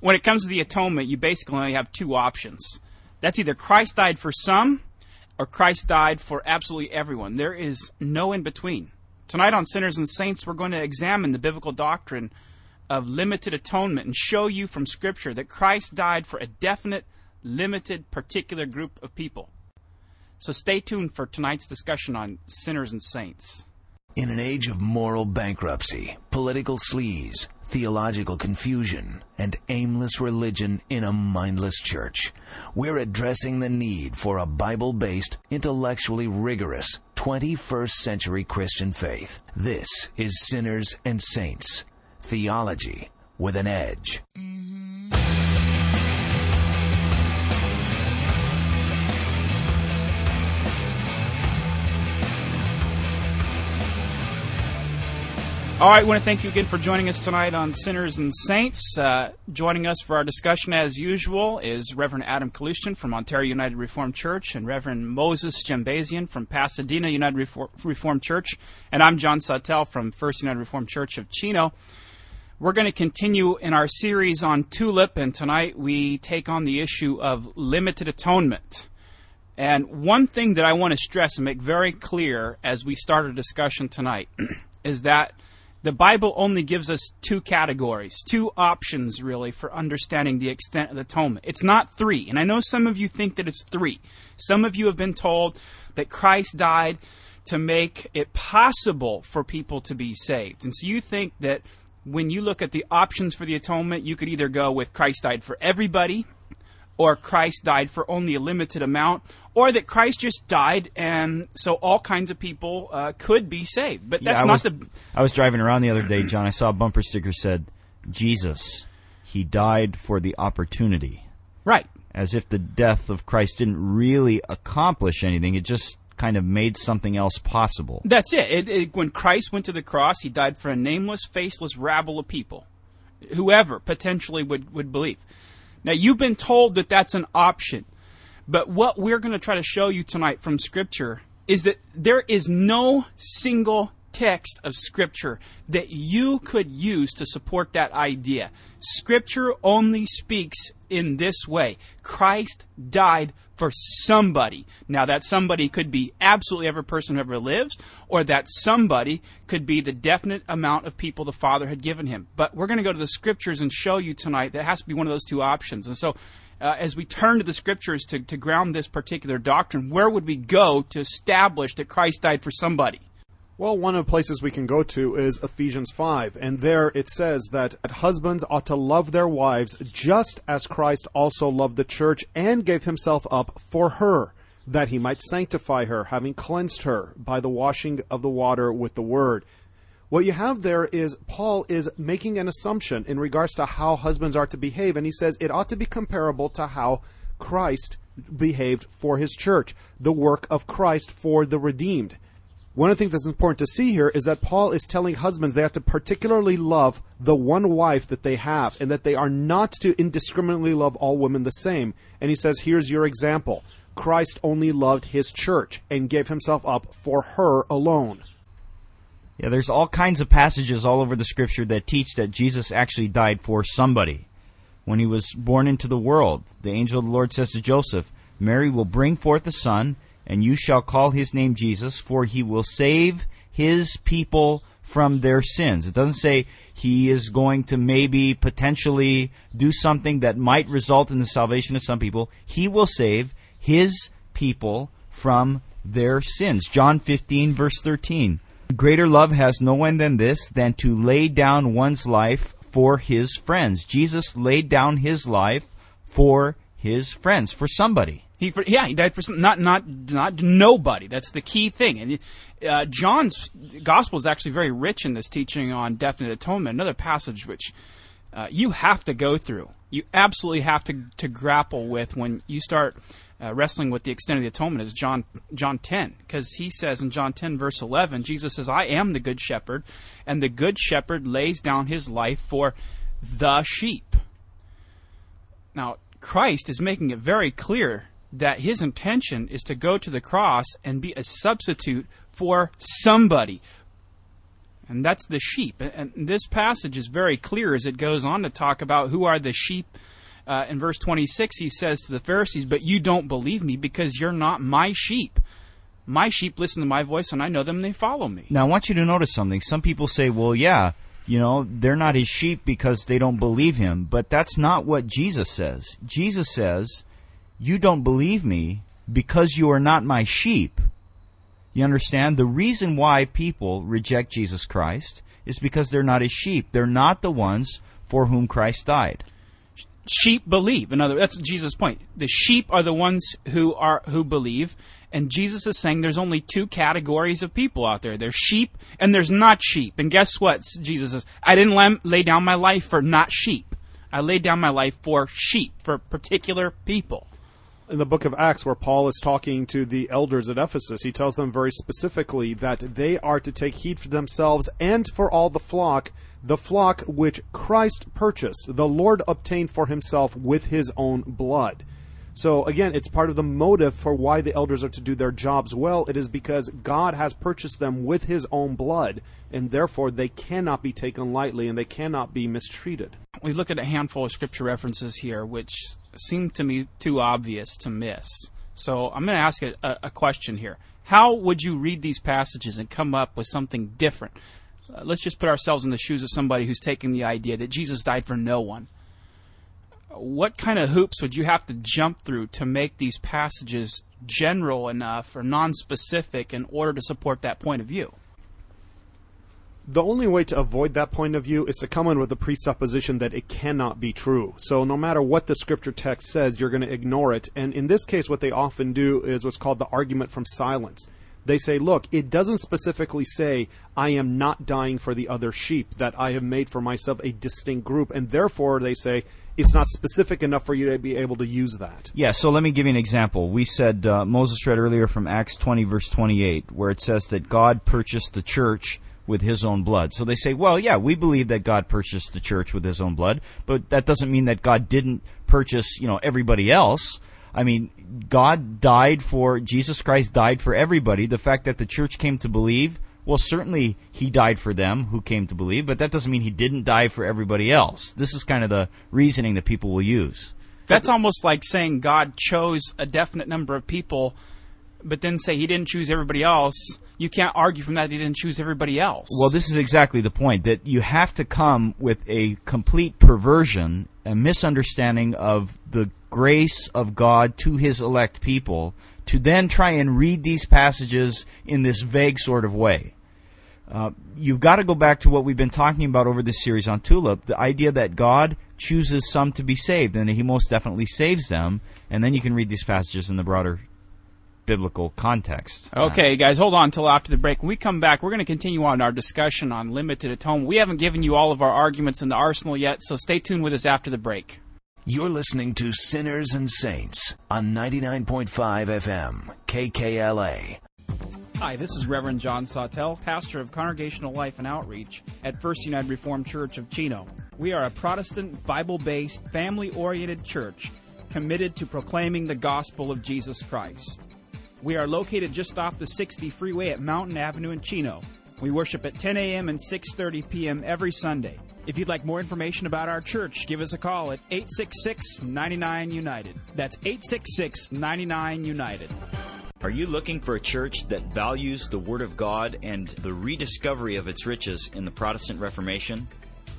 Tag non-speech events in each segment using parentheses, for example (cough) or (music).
when it comes to the atonement, you basically only have two options. That's either Christ died for some or Christ died for absolutely everyone. There is no in between. Tonight on Sinners and Saints, we're going to examine the biblical doctrine of limited atonement and show you from Scripture that Christ died for a definite, limited, particular group of people. So stay tuned for tonight's discussion on sinners and saints. In an age of moral bankruptcy, political sleaze, theological confusion, and aimless religion in a mindless church, we're addressing the need for a Bible based, intellectually rigorous, 21st century Christian faith. This is Sinners and Saints Theology with an Edge. Mm-hmm. All right, I want to thank you again for joining us tonight on Sinners and Saints. Uh, joining us for our discussion, as usual, is Reverend Adam Kalustian from Ontario United Reformed Church and Reverend Moses Jembazian from Pasadena United Refor- Reformed Church. And I'm John Sawtelle from First United Reformed Church of Chino. We're going to continue in our series on Tulip, and tonight we take on the issue of limited atonement. And one thing that I want to stress and make very clear as we start our discussion tonight (clears throat) is that the Bible only gives us two categories, two options really for understanding the extent of the atonement. It's not three. And I know some of you think that it's three. Some of you have been told that Christ died to make it possible for people to be saved. And so you think that when you look at the options for the atonement, you could either go with Christ died for everybody, or Christ died for only a limited amount, or that Christ just died and so all kinds of people uh, could be saved. But that's Yeah, not was, the. I was driving around the other day, John. I saw a bumper sticker said, "Jesus, He died for the opportunity," Right. as if the death of Christ didn't really accomplish anything. It just kind of made something else possible. That's it. It, it. When Christ went to the cross, he died for a nameless, faceless rabble of people. Whoever potentially would, would believe. Now, you've been told that that's an option. But what we're going to try to show you tonight from Scripture is that there is no single text of Scripture that you could use to support that idea. Scripture only speaks in this way Christ died for somebody. Now, that somebody could be absolutely every person who ever lives, or that somebody could be the definite amount of people the Father had given him. But we're going to go to the Scriptures and show you tonight that has to be one of those two options. And so, uh, as we turn to the Scriptures to, to ground this particular doctrine, where would we go to establish that Christ died for somebody? Well, one of the places we can go to is Ephesians 5, and there it says that husbands ought to love their wives just as Christ also loved the church and gave himself up for her, that he might sanctify her, having cleansed her by the washing of the water with the word. What you have there is Paul is making an assumption in regards to how husbands are to behave, and he says it ought to be comparable to how Christ behaved for his church, the work of Christ for the redeemed. One of the things that's important to see here is that Paul is telling husbands they have to particularly love the one wife that they have, and that they are not to indiscriminately love all women the same. And he says, Here's your example Christ only loved his church and gave himself up for her alone. Yeah, there's all kinds of passages all over the scripture that teach that Jesus actually died for somebody. When he was born into the world, the angel of the Lord says to Joseph, Mary will bring forth a son, and you shall call his name Jesus, for he will save his people from their sins. It doesn't say he is going to maybe potentially do something that might result in the salvation of some people. He will save his people from their sins. John 15, verse 13. Greater love has no one than this, than to lay down one's life for his friends. Jesus laid down his life for his friends, for somebody. He, for, yeah, he died for some, not not not nobody. That's the key thing. And uh, John's gospel is actually very rich in this teaching on definite atonement. Another passage which uh, you have to go through. You absolutely have to to grapple with when you start uh, wrestling with the extent of the atonement is John John 10 because he says in John 10 verse 11 Jesus says I am the good shepherd and the good shepherd lays down his life for the sheep. Now Christ is making it very clear that his intention is to go to the cross and be a substitute for somebody. and that's the sheep. And this passage is very clear as it goes on to talk about who are the sheep. Uh, in verse 26, he says to the Pharisees, But you don't believe me because you're not my sheep. My sheep listen to my voice, and I know them, and they follow me. Now, I want you to notice something. Some people say, well, yeah, you know, they're not his sheep because they don't believe him. But that's not what Jesus says. Jesus says, You don't believe me because you are not my sheep. You understand? The reason why people reject Jesus Christ is because they're not his sheep. They're not the ones for whom Christ died. Sheep believe. In other that's Jesus' point. The sheep are the ones who are who believe, and Jesus is saying there's only two categories of people out there. There's sheep and there's not sheep. And guess what? Jesus says, I didn't lay down my life for not sheep. I laid down my life for sheep, for particular people. In the book of Acts, where Paul is talking to the elders at Ephesus, he tells them very specifically that they are to take heed for themselves and for all the flock, the flock which Christ purchased, the Lord obtained for himself with his own blood. So again, it's part of the motive for why the elders are to do their jobs well. It is because God has purchased them with his own blood, and therefore they cannot be taken lightly and they cannot be mistreated. We look at a handful of scripture references here which seem to me too obvious to miss. So I'm going to ask a, a question here. How would you read these passages and come up with something different? Uh, let's just put ourselves in the shoes of somebody who's taking the idea that Jesus died for no one what kind of hoops would you have to jump through to make these passages general enough or non-specific in order to support that point of view? The only way to avoid that point of view is to come in with the presupposition that it cannot be true. So no matter what the scripture text says, you're going to ignore it. And in this case, what they often do is what's called the argument from silence. They say, look, it doesn't specifically say, I am not dying for the other sheep, that I have made for myself a distinct group. And therefore, they say, it's not specific enough for you to be able to use that. Yeah, so let me give you an example. We said uh, Moses read earlier from Acts 20, verse 28, where it says that God purchased the church with his own blood. So they say, well, yeah, we believe that God purchased the church with his own blood, but that doesn't mean that God didn't purchase, you know, everybody else. I mean, God died for, Jesus Christ died for everybody. The fact that the church came to believe well, certainly he died for them who came to believe, but that doesn't mean he didn't die for everybody else. This is kind of the reasoning that people will use. That's almost like saying God chose a definite number of people, but then say he didn't choose everybody else. You can't argue from that he didn't choose everybody else. Well, this is exactly the point that you have to come with a complete perversion, a misunderstanding of the grace of God to his elect people to then try and read these passages in this vague sort of way. Uh, you've got to go back to what we've been talking about over this series on Tulip the idea that God chooses some to be saved, and He most definitely saves them, and then you can read these passages in the broader biblical context. Okay, guys, hold on until after the break. When we come back, we're going to continue on our discussion on limited atonement. We haven't given you all of our arguments in the arsenal yet, so stay tuned with us after the break. You're listening to Sinners and Saints on 99.5 FM, KKLA. Hi, this is Reverend John Sawtell, pastor of Congregational Life and Outreach at First United Reformed Church of Chino. We are a Protestant, Bible based, family oriented church committed to proclaiming the gospel of Jesus Christ. We are located just off the 60 freeway at Mountain Avenue in Chino. We worship at 10 a.m. and 6:30 p.m. every Sunday. If you'd like more information about our church, give us a call at 866 99 United. That's 866 99 United. Are you looking for a church that values the Word of God and the rediscovery of its riches in the Protestant Reformation?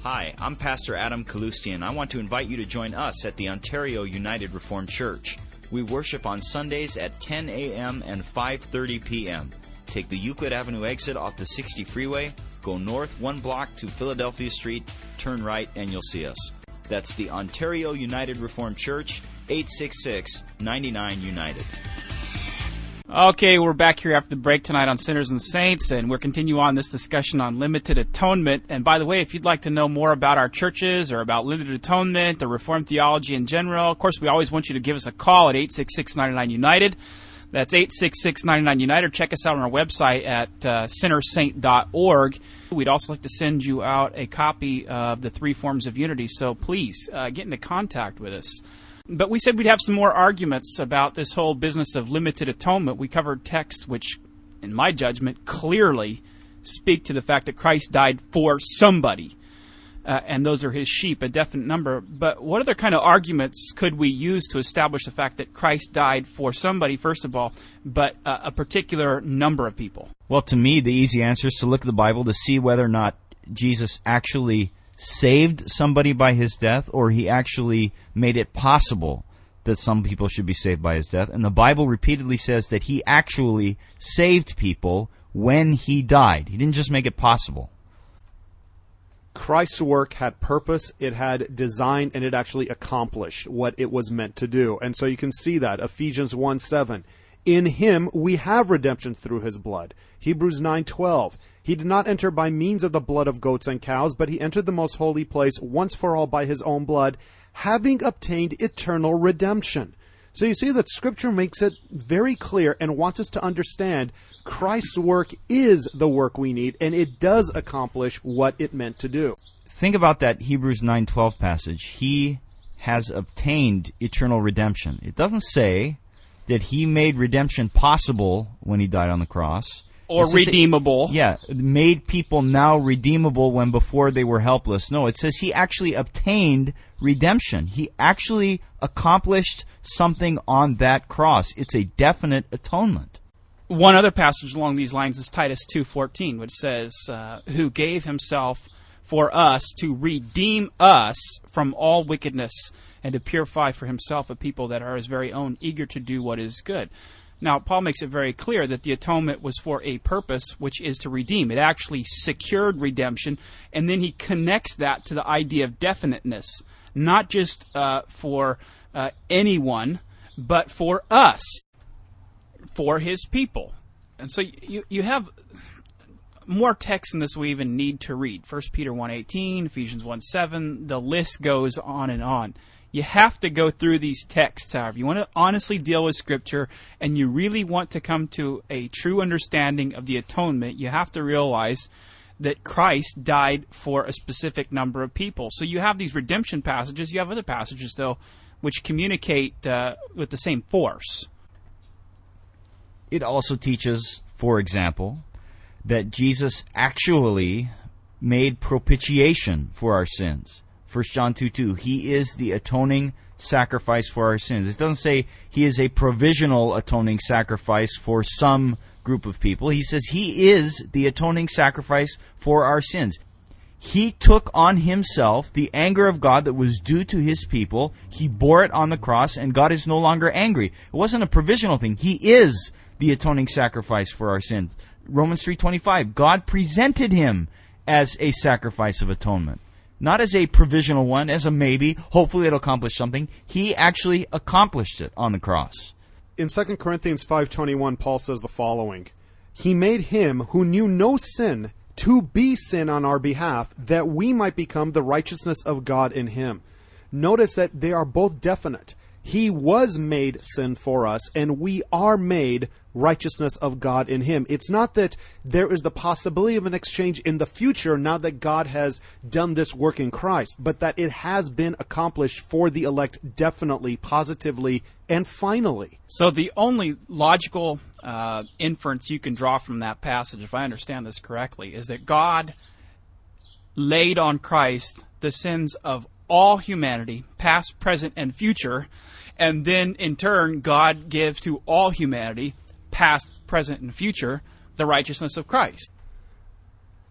Hi, I'm Pastor Adam Kaloostian. I want to invite you to join us at the Ontario United Reformed Church. We worship on Sundays at 10 a.m. and 5:30 p.m. Take the Euclid Avenue exit off the 60 freeway Go north one block to Philadelphia Street, turn right, and you'll see us. That's the Ontario United Reformed Church, 866 99 United. Okay, we're back here after the break tonight on Sinners and Saints, and we're continuing on this discussion on limited atonement. And by the way, if you'd like to know more about our churches or about limited atonement or Reformed theology in general, of course, we always want you to give us a call at 866 99 United. That's 866-99 United. Check us out on our website at uh, sinnersaint.org. We'd also like to send you out a copy of the three forms of unity, so please uh, get into contact with us. But we said we'd have some more arguments about this whole business of limited atonement. We covered texts which, in my judgment, clearly speak to the fact that Christ died for somebody. Uh, and those are his sheep, a definite number. But what other kind of arguments could we use to establish the fact that Christ died for somebody, first of all, but uh, a particular number of people? Well, to me, the easy answer is to look at the Bible to see whether or not Jesus actually saved somebody by his death or he actually made it possible that some people should be saved by his death. And the Bible repeatedly says that he actually saved people when he died. He didn't just make it possible. Christ's work had purpose, it had design, and it actually accomplished what it was meant to do. And so you can see that. Ephesians 1 7. In him we have redemption through his blood. Hebrews 9 12. He did not enter by means of the blood of goats and cows, but he entered the most holy place once for all by his own blood, having obtained eternal redemption. So you see that Scripture makes it very clear and wants us to understand Christ's work is the work we need, and it does accomplish what it meant to do. Think about that Hebrews 9:12 passage. He has obtained eternal redemption. It doesn't say that he made redemption possible when he died on the cross or redeemable. yeah, made people now redeemable when before they were helpless. No, it says he actually obtained redemption. He actually accomplished something on that cross. It's a definite atonement. One other passage along these lines is Titus 2:14, which says, uh, "Who gave himself for us to redeem us from all wickedness and to purify for himself a people that are his very own, eager to do what is good." Now, Paul makes it very clear that the atonement was for a purpose, which is to redeem. It actually secured redemption, and then he connects that to the idea of definiteness, not just uh, for uh, anyone, but for us, for his people. And so you, you have more texts in this we even need to read. 1 Peter 1.18, Ephesians 1.7, the list goes on and on. You have to go through these texts, however. You want to honestly deal with Scripture and you really want to come to a true understanding of the atonement, you have to realize that Christ died for a specific number of people. So you have these redemption passages. You have other passages, though, which communicate uh, with the same force. It also teaches, for example, that Jesus actually made propitiation for our sins. 1 John 2 2. He is the atoning sacrifice for our sins. It doesn't say he is a provisional atoning sacrifice for some group of people. He says he is the atoning sacrifice for our sins. He took on himself the anger of God that was due to his people. He bore it on the cross, and God is no longer angry. It wasn't a provisional thing. He is the atoning sacrifice for our sins. Romans 3:25. God presented him as a sacrifice of atonement not as a provisional one, as a maybe. Hopefully, it'll accomplish something. He actually accomplished it on the cross. In 2 Corinthians 5:21, Paul says the following: He made him who knew no sin to be sin on our behalf, that we might become the righteousness of God in him. Notice that they are both definite. He was made sin for us, and we are made righteousness of God in Him. It's not that there is the possibility of an exchange in the future now that God has done this work in Christ, but that it has been accomplished for the elect definitely, positively, and finally. So the only logical uh, inference you can draw from that passage, if I understand this correctly, is that God laid on Christ the sins of all humanity, past, present, and future. And then in turn, God gives to all humanity, past, present, and future, the righteousness of Christ.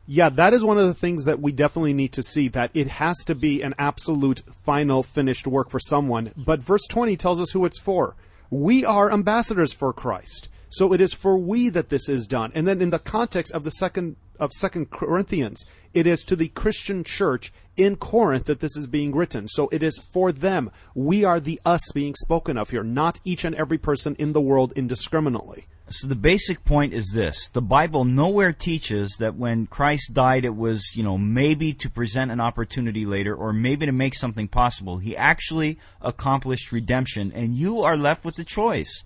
Yeah, that is one of the things that we definitely need to see that it has to be an absolute final finished work for someone. But verse 20 tells us who it's for. We are ambassadors for Christ. So it is for we that this is done. And then in the context of the second of Second Corinthians, it is to the Christian church in Corinth that this is being written. So it is for them. We are the us being spoken of here, not each and every person in the world indiscriminately. So the basic point is this. The Bible nowhere teaches that when Christ died it was, you know, maybe to present an opportunity later or maybe to make something possible. He actually accomplished redemption and you are left with the choice.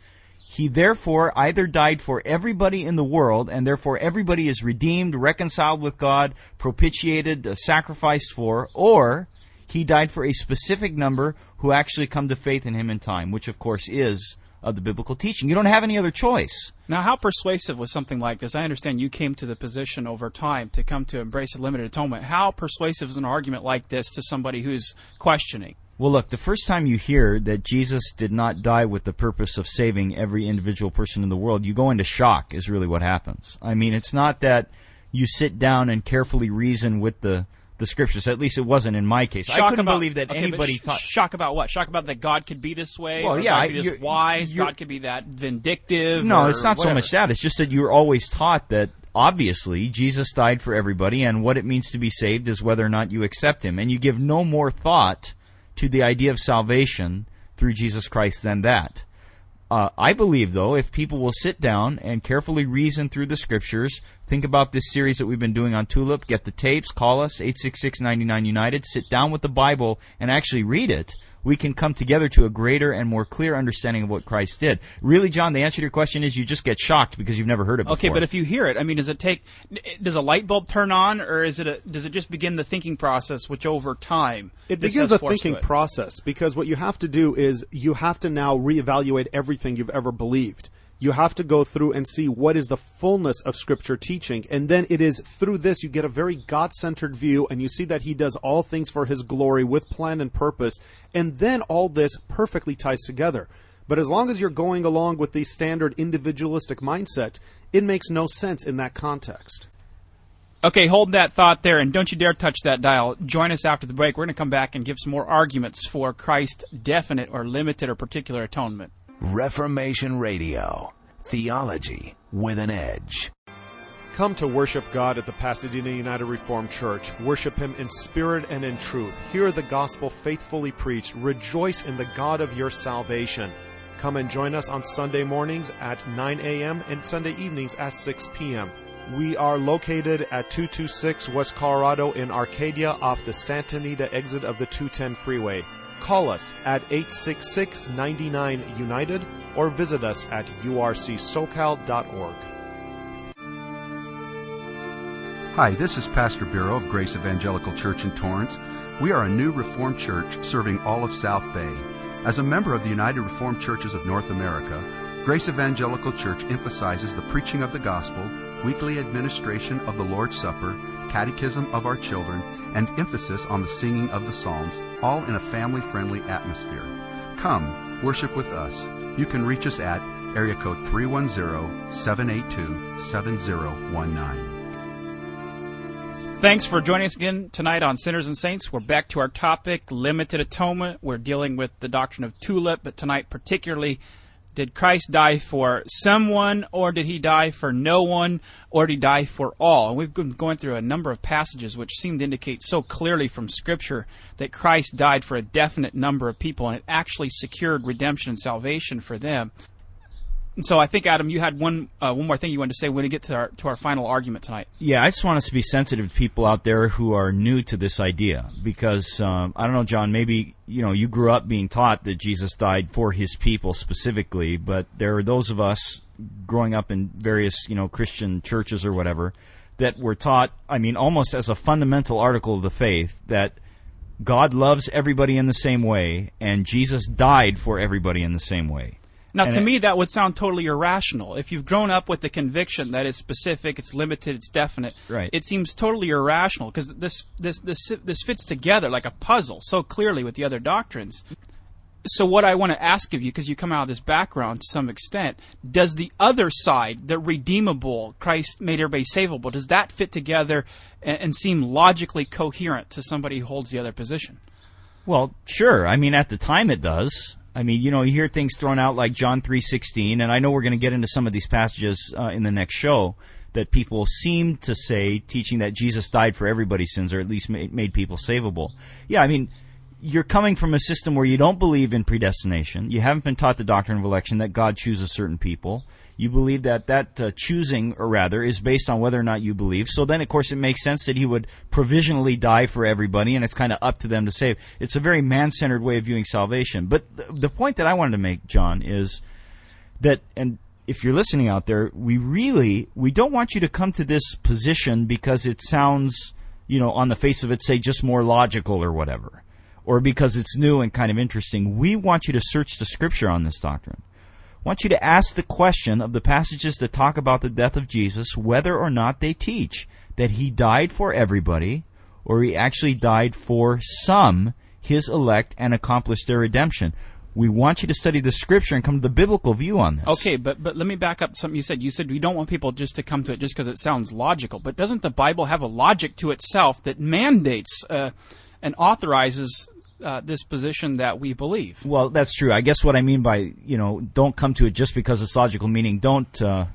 He therefore either died for everybody in the world, and therefore everybody is redeemed, reconciled with God, propitiated, uh, sacrificed for, or he died for a specific number who actually come to faith in him in time, which of course is of the biblical teaching. You don't have any other choice. Now, how persuasive was something like this? I understand you came to the position over time to come to embrace a limited atonement. How persuasive is an argument like this to somebody who's questioning? Well, look, the first time you hear that Jesus did not die with the purpose of saving every individual person in the world, you go into shock, is really what happens. I mean, it's not that you sit down and carefully reason with the the scriptures. At least it wasn't in my case. I couldn't about, believe that okay, anybody sh- thought. Shock about what? Shock about that God could be this way. Well, or yeah, God could be this wise. you're- God could be that vindictive. No, it's not so much that. It's just that you're always taught that obviously Jesus died for everybody, and what it means to be saved is whether or not you accept Him. And you give no more thought to the idea of salvation through Jesus Christ than that. Uh, I believe, though, if people will sit down and carefully reason through the scriptures, think about this series that we've been doing on Tulip, get the tapes, call us, 866-99 United, sit down with the Bible and actually read it, we can come together to a greater and more clear understanding of what Christ did. Really, John, the answer to your question is you just get shocked because you've never heard it before. Okay, but if you hear it, I mean, does it take? Does a light bulb turn on, or is it? A, does it just begin the thinking process, which over time It begins has a thinking process because what you have to do is you have to now reevaluate everything you've ever believed. You have to go through and see what is the fullness of Scripture teaching. And then it is through this you get a very God centered view and you see that He does all things for His glory with plan and purpose. And then all this perfectly ties together. But as long as you're going along with the standard individualistic mindset, it makes no sense in that context. Okay, hold that thought there, and don't you dare touch that dial. Join us after the break. We're going to come back and give some more arguments for Christ's definite or limited or particular atonement. Reformation Radio. Theology with an edge. Come to worship God at the Pasadena United Reformed Church. Worship Him in spirit and in truth. Hear the gospel faithfully preached. Rejoice in the God of your salvation. Come and join us on Sunday mornings at 9 a.m. and Sunday evenings at 6 p.m. We are located at 226 West Colorado in Arcadia off the Santa Anita exit of the 210 freeway. Call us at 866 99 United or visit us at urcsocal.org. Hi, this is Pastor Bureau of Grace Evangelical Church in Torrance. We are a new Reformed church serving all of South Bay. As a member of the United Reformed Churches of North America, Grace Evangelical Church emphasizes the preaching of the gospel, weekly administration of the Lord's Supper, catechism of our children, and emphasis on the singing of the Psalms, all in a family friendly atmosphere. Come, worship with us. You can reach us at area code 310 782 7019. Thanks for joining us again tonight on Sinners and Saints. We're back to our topic, limited atonement. We're dealing with the doctrine of tulip, but tonight particularly, did Christ die for someone, or did he die for no one, or did he die for all? And we've been going through a number of passages which seem to indicate so clearly from Scripture that Christ died for a definite number of people, and it actually secured redemption and salvation for them. And so I think, Adam, you had one uh, one more thing you wanted to say when we get to our to our final argument tonight. Yeah, I just want us to be sensitive to people out there who are new to this idea because um, I don't know, John. Maybe you know you grew up being taught that Jesus died for His people specifically, but there are those of us growing up in various you know Christian churches or whatever that were taught. I mean, almost as a fundamental article of the faith that God loves everybody in the same way, and Jesus died for everybody in the same way. Now, And to it- me, that would sound totally irrational. If you've grown up with the conviction that it's specific, it's limited, it's definite, Right. it seems totally irrational because this, this this this fits together like a puzzle so clearly with the other doctrines. So, what I want to ask of you, because you come out of this background to some extent, does the other side, the redeemable, Christ made everybody savable, does that fit together and, and seem logically coherent to somebody who holds the other position? Well, sure. I mean, at the time it does. I mean, you know, you hear things thrown out like John three sixteen, and I know we're going to get into some of these passages uh, in the next show that people seem to say teaching that Jesus died for everybody's sins, or at least made, made people savable. Yeah, I mean, you're coming from a system where you don't believe in predestination. You haven't been taught the doctrine of election that God chooses certain people. You believe that that uh, choosing, or rather, is based on whether or not you believe. So then, of course, it makes sense that he would provisionally die for everybody, and it's kind of up to them to save. It's a very man-centered way of viewing salvation. But th- the point that I wanted to make, John, is that, and if you're listening out there, we really we don't want you to come to this position because it sounds, you know, on the face of it, say just more logical or whatever, or because it's new and kind of interesting. We want you to search the Scripture on this doctrine. Want you to ask the question of the passages that talk about the death of Jesus whether or not they teach that he died for everybody or he actually died for some, his elect, and accomplished their redemption. We want you to study the scripture and come to the biblical view on this. Okay, but but let me back up something you said. You said we don't want people just to come to it just because it sounds logical. But doesn't the Bible have a logic to itself that mandates uh, and authorizes uh, this position that we believe? Well, that's true. I guess what I mean by you know don't come to it just because it's logical. Meaning don't uh,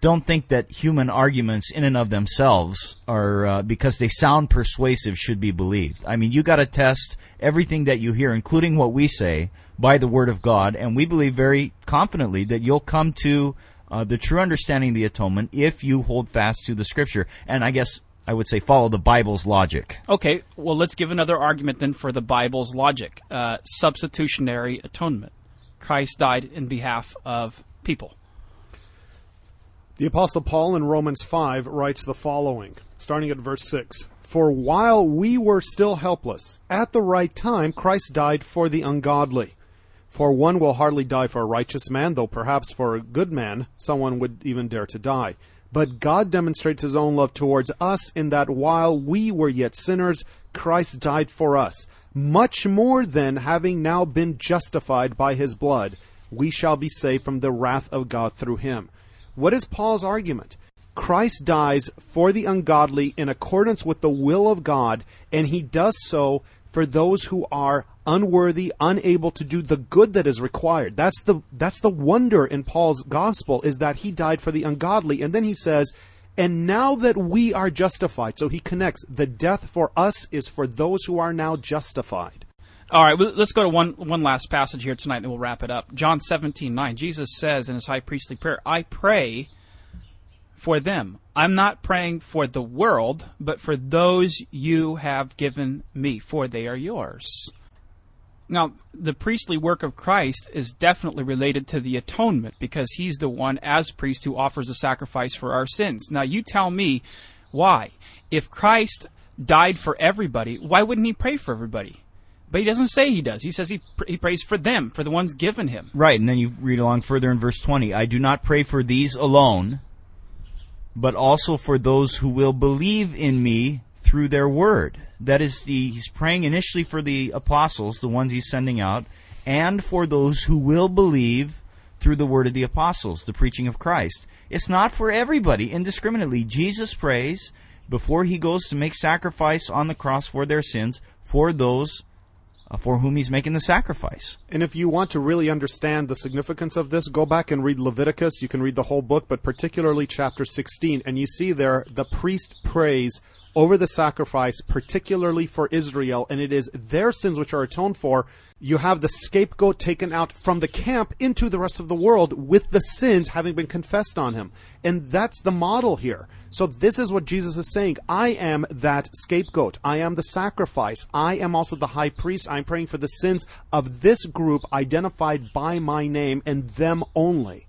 don't think that human arguments in and of themselves are uh, because they sound persuasive should be believed. I mean, you got to test everything that you hear, including what we say, by the Word of God, and we believe very confidently that you'll come to uh, the true understanding of the atonement if you hold fast to the Scripture. And I guess I would say follow the Bible's logic. Okay, well, let's give another argument then for the Bible's logic uh, substitutionary atonement. Christ died in behalf of people. The Apostle Paul in Romans 5 writes the following, starting at verse 6 For while we were still helpless, at the right time Christ died for the ungodly. For one will hardly die for a righteous man, though perhaps for a good man someone would even dare to die. But God demonstrates his own love towards us in that while we were yet sinners, Christ died for us. Much more than having now been justified by his blood, we shall be saved from the wrath of God through him. What is Paul's argument? Christ dies for the ungodly in accordance with the will of God, and he does so for those who are unworthy, unable to do the good that is required. That's the that's the wonder in Paul's gospel is that he died for the ungodly, and then he says, "And now that we are justified," so he connects the death for us is for those who are now justified. All right, well, let's go to one one last passage here tonight, then we'll wrap it up. John seventeen nine. Jesus says in his high priestly prayer, "I pray for them. I'm not praying for the world, but for those you have given me, for they are yours." Now, the priestly work of Christ is definitely related to the atonement because he's the one, as priest, who offers a sacrifice for our sins. Now, you tell me why. If Christ died for everybody, why wouldn't he pray for everybody? But he doesn't say he does. He says he, pr- he prays for them, for the ones given him. Right, and then you read along further in verse 20 I do not pray for these alone, but also for those who will believe in me through their word. That is, the, he's praying initially for the apostles, the ones he's sending out, and for those who will believe through the word of the apostles, the preaching of Christ. It's not for everybody indiscriminately. Jesus prays before he goes to make sacrifice on the cross for their sins for those Uh, for whom he's making the sacrifice. And if you want to really understand the significance of this, go back and read Leviticus. You can read the whole book, but particularly chapter 16. And you see there the priest prays over the sacrifice, particularly for Israel, and it is their sins which are atoned for. You have the scapegoat taken out from the camp into the rest of the world with the sins having been confessed on him. And that's the model here. So this is what Jesus is saying. I am that scapegoat. I am the sacrifice. I am also the high priest. I'm praying for the sins of this group identified by my name and them only.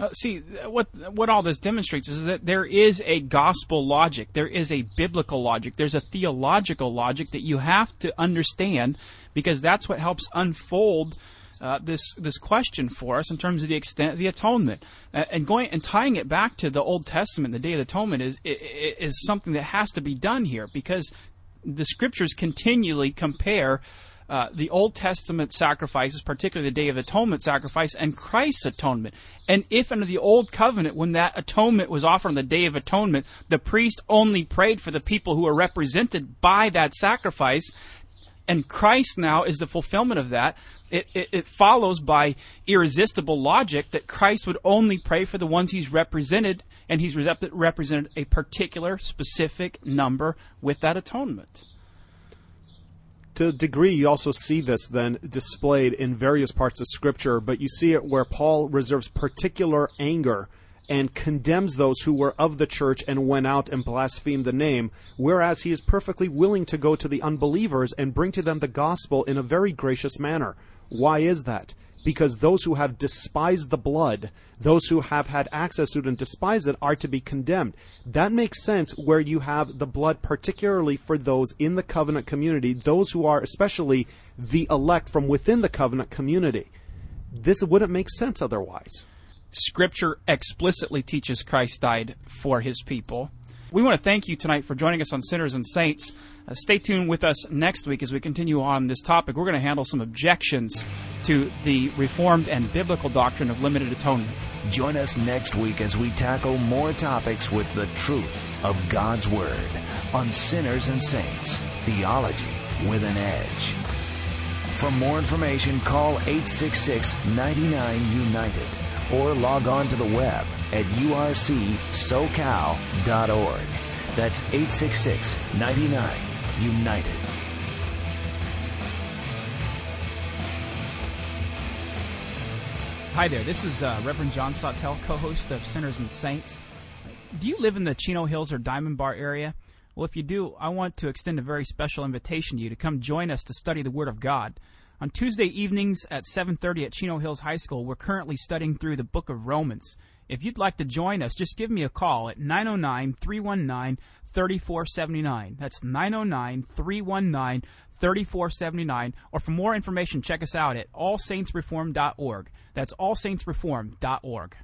Uh, see what what all this demonstrates is that there is a gospel logic, there is a biblical logic, there's a theological logic that you have to understand because that's what helps unfold uh, this this question for us in terms of the extent of the atonement uh, and going and tying it back to the Old Testament, the Day of Atonement is is something that has to be done here because the Scriptures continually compare. Uh, the Old Testament sacrifices, particularly the Day of Atonement sacrifice, and Christ's atonement. And if under the Old Covenant, when that atonement was offered on the Day of Atonement, the priest only prayed for the people who were represented by that sacrifice, and Christ now is the fulfillment of that. It, it, it, follows by irresistible logic that Christ would only pray for the ones he's represented, and he's represented a particular, specific number with that atonement. To a degree, you also see this then displayed in various parts of Scripture, but you see it where Paul reserves particular anger and condemns those who were of the church and went out and blasphemed the name, whereas he is perfectly willing to go to the unbelievers and bring to them the gospel in a very gracious manner. Why is that? Because those who have despised the blood, those who have had access to it and despise it, are to be condemned. That makes sense where you have the blood, particularly for those in the covenant community, those who are especially the elect from within the covenant community this wouldn't make sense otherwise. Scripture explicitly teaches Christ died for his people. We want to thank you tonight for joining us on Sinners and Saints. Uh, stay tuned with us next week as we continue on this topic. We're going to handle some objections to the Reformed and biblical doctrine of limited atonement. Join us next week as we tackle more topics with the truth of God's Word on Sinners and Saints Theology with an Edge. For more information, call 866 99 United or log on to the web at urcsocal.org. That's 866 99 United. Hi there, this is uh, Reverend John Sawtell, co host of Sinners and Saints. Do you live in the Chino Hills or Diamond Bar area? Well, if you do, I want to extend a very special invitation to you to come join us to study the Word of God. On Tuesday evenings at 7:30 at Chino Hills High School, we're currently studying through the book of Romans. If you'd like to join us, just give me a call at 909-319-3479. That's 909-319-3479 or for more information check us out at allsaintsreform.org. That's allsaintsreform.org.